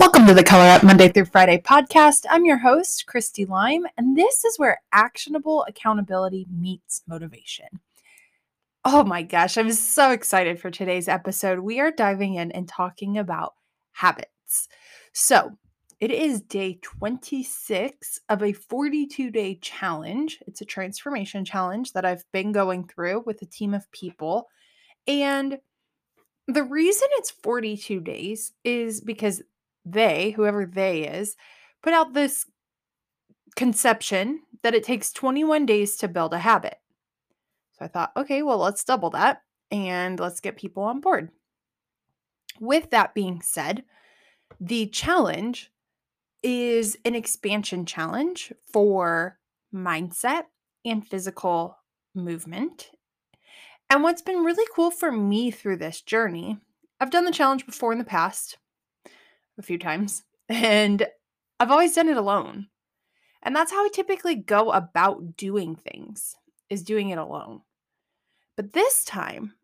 Welcome to the Color Up Monday through Friday podcast. I'm your host, Christy Lime, and this is where actionable accountability meets motivation. Oh my gosh, I'm so excited for today's episode. We are diving in and talking about habits. So, it is day 26 of a 42 day challenge. It's a transformation challenge that I've been going through with a team of people. And the reason it's 42 days is because they, whoever they is, put out this conception that it takes 21 days to build a habit. So I thought, okay, well, let's double that and let's get people on board. With that being said, the challenge is an expansion challenge for mindset and physical movement. And what's been really cool for me through this journey, I've done the challenge before in the past a few times, and I've always done it alone. And that's how I typically go about doing things, is doing it alone. But this time,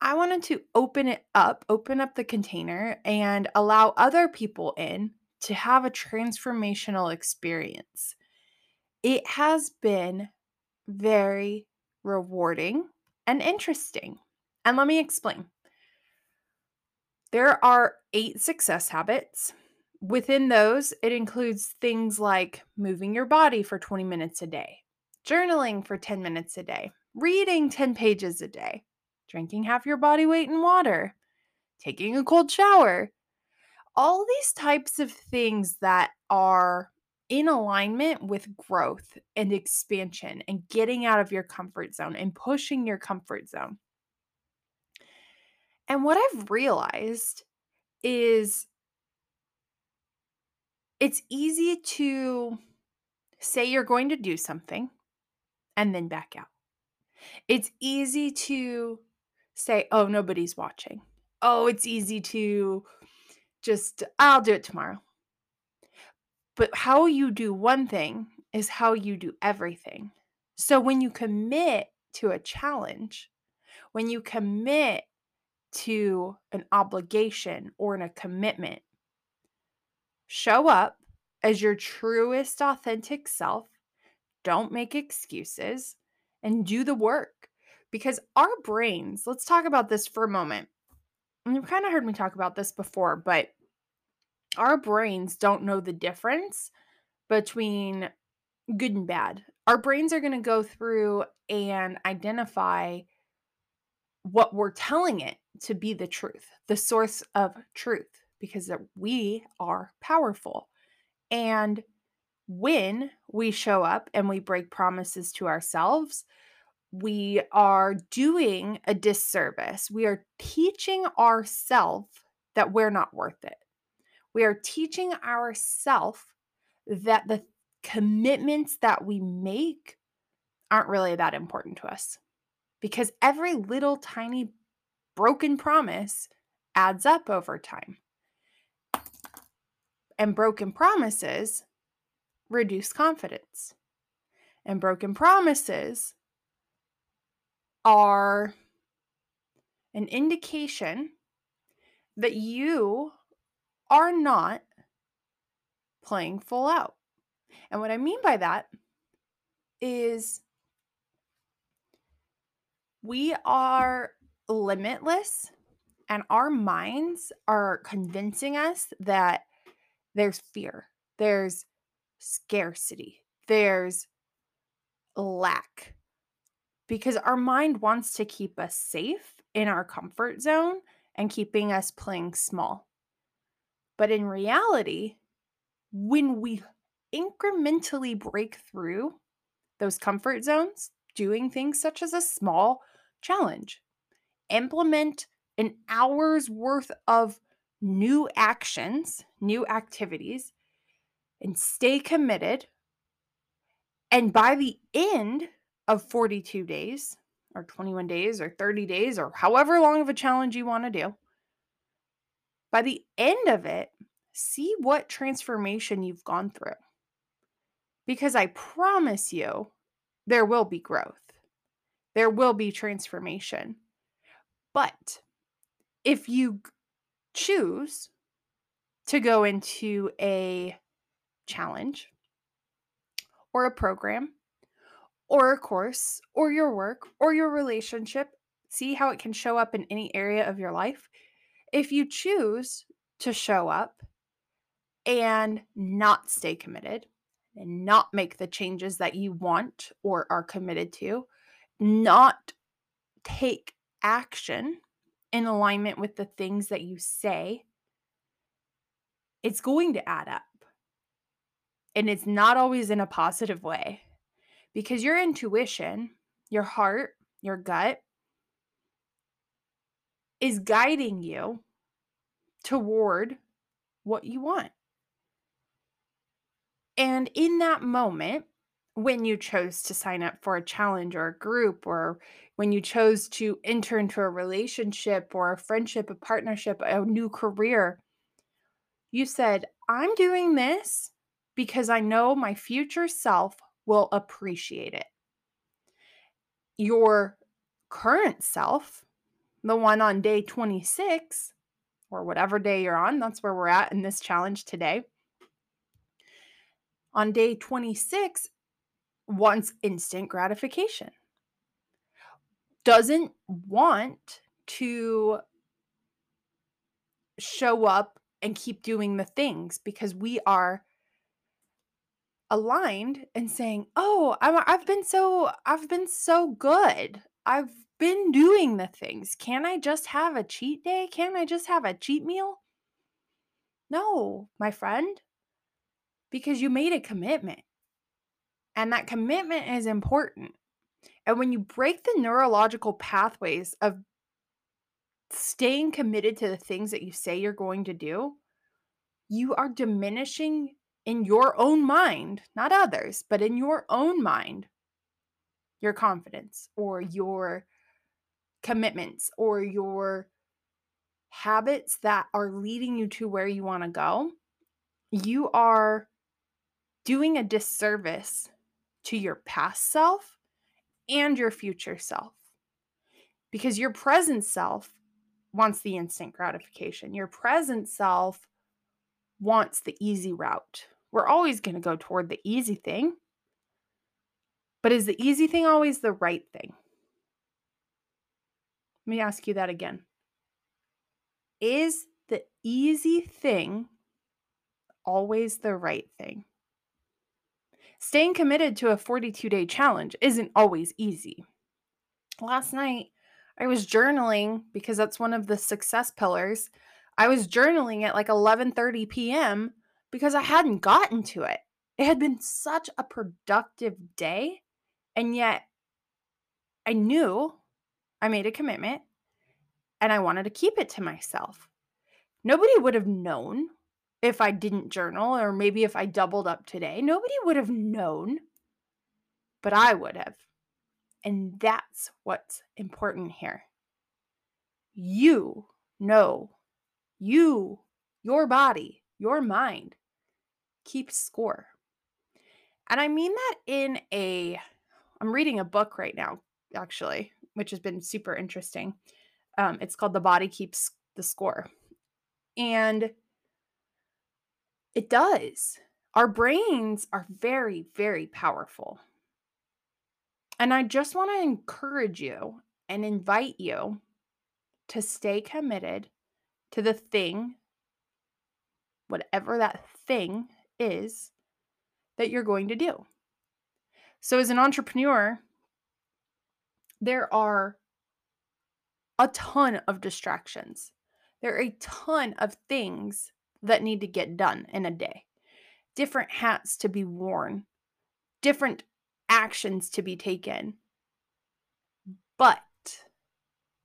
I wanted to open it up, open up the container, and allow other people in to have a transformational experience. It has been very rewarding and interesting. And let me explain. There are eight success habits. Within those, it includes things like moving your body for 20 minutes a day, journaling for 10 minutes a day, reading 10 pages a day, drinking half your body weight in water, taking a cold shower. All these types of things that are in alignment with growth and expansion and getting out of your comfort zone and pushing your comfort zone. And what I've realized is it's easy to say you're going to do something and then back out. It's easy to say, oh, nobody's watching. Oh, it's easy to just, I'll do it tomorrow. But how you do one thing is how you do everything. So when you commit to a challenge, when you commit to an obligation or in a commitment. Show up as your truest, authentic self. Don't make excuses and do the work because our brains, let's talk about this for a moment. And you've kind of heard me talk about this before, but our brains don't know the difference between good and bad. Our brains are going to go through and identify what we're telling it to be the truth, the source of truth, because we are powerful. And when we show up and we break promises to ourselves, we are doing a disservice. We are teaching ourselves that we're not worth it. We are teaching ourselves that the commitments that we make aren't really that important to us because every little tiny broken promise adds up over time. And broken promises reduce confidence. And broken promises are an indication that you are not playing full out. And what I mean by that is we are limitless and our minds are convincing us that there's fear, there's scarcity, there's lack. Because our mind wants to keep us safe in our comfort zone and keeping us playing small. But in reality, when we incrementally break through those comfort zones, doing things such as a small challenge, implement an hour's worth of new actions, new activities, and stay committed. And by the end of 42 days, or 21 days, or 30 days, or however long of a challenge you want to do, by the end of it, see what transformation you've gone through. Because I promise you, there will be growth, there will be transformation. But if you choose to go into a challenge or a program or a course or your work or your relationship, see how it can show up in any area of your life. If you choose to show up and not stay committed and not make the changes that you want or are committed to, not take action in alignment with the things that you say, it's going to add up. And it's not always in a positive way because your intuition, your heart, your gut is guiding you toward what you want. And in that moment, when you chose to sign up for a challenge or a group, or when you chose to enter into a relationship or a friendship, a partnership, a new career, you said, I'm doing this because I know my future self will appreciate it. Your current self, the one on day 26, or whatever day you're on, that's where we're at in this challenge today. On day 26, wants instant gratification, doesn't want to show up and keep doing the things because we are aligned and saying, "Oh, i have been so I've been so good. I've been doing the things. Can I just have a cheat day? Can I just have a cheat meal?" No, my friend, because you made a commitment. And that commitment is important. And when you break the neurological pathways of staying committed to the things that you say you're going to do, you are diminishing in your own mind, not others, but in your own mind, your confidence or your commitments or your habits that are leading you to where you want to go. You are doing a disservice to your past self and your future self. Because your present self wants the instant gratification. Your present self wants the easy route. We're always going to go toward the easy thing. But is the easy thing always the right thing? Let me ask you that again. Is the easy thing always the right thing? Staying committed to a 42 day challenge isn't always easy. Last night, I was journaling because that's one of the success pillars. I was journaling at like 11:30 p.m. because I hadn't gotten to it. It had been such a productive day, and yet I knew I made a commitment and I wanted to keep it to myself. Nobody would have known if I didn't journal, or maybe if I doubled up today, nobody would have known, but I would have. And that's what's important here. You know, you, your body, your mind keeps score. And I mean that in a, I'm reading a book right now, actually, which has been super interesting. Um, it's called The Body Keeps the Score. And it does. Our brains are very, very powerful. And I just want to encourage you and invite you to stay committed to the thing, whatever that thing is, that you're going to do. So, as an entrepreneur, there are a ton of distractions. There are a ton of things that need to get done in a day, different hats to be worn, different actions to be taken. But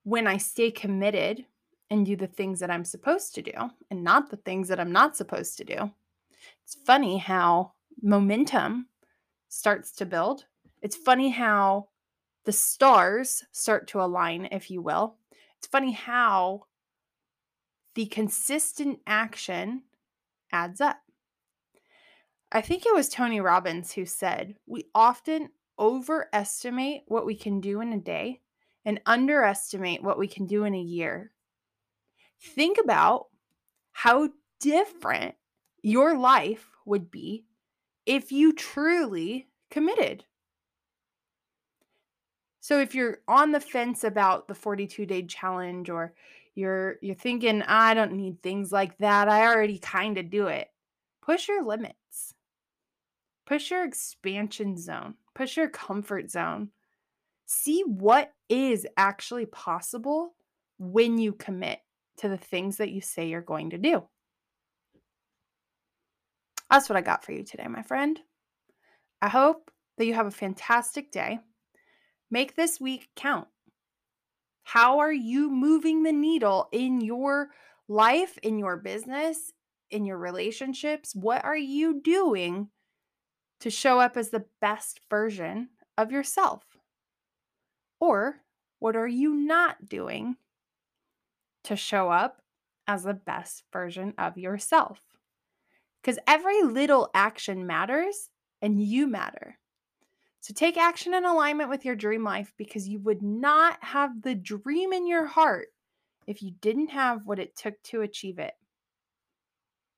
when I stay committed and do the things that I'm supposed to do and not the things that I'm not supposed to do, it's funny how momentum starts to build. It's funny how the stars start to align, if you will. It's funny how the consistent action adds up. I think it was Tony Robbins who said, We often overestimate what we can do in a day and underestimate what we can do in a year. Think about how different your life would be if you truly committed. So if you're on the fence about the 42 day challenge or you're you're thinking I don't need things like that. I already kind of do it. Push your limits. Push your expansion zone. Push your comfort zone. See what is actually possible when you commit to the things that you say you're going to do. That's what I got for you today, my friend. I hope that you have a fantastic day. Make this week count. How are you moving the needle in your life, in your business, in your relationships? What are you doing to show up as the best version of yourself? Or what are you not doing to show up as the best version of yourself? Because every little action matters and you matter. So take action in alignment with your dream life because you would not have the dream in your heart if you didn't have what it took to achieve it.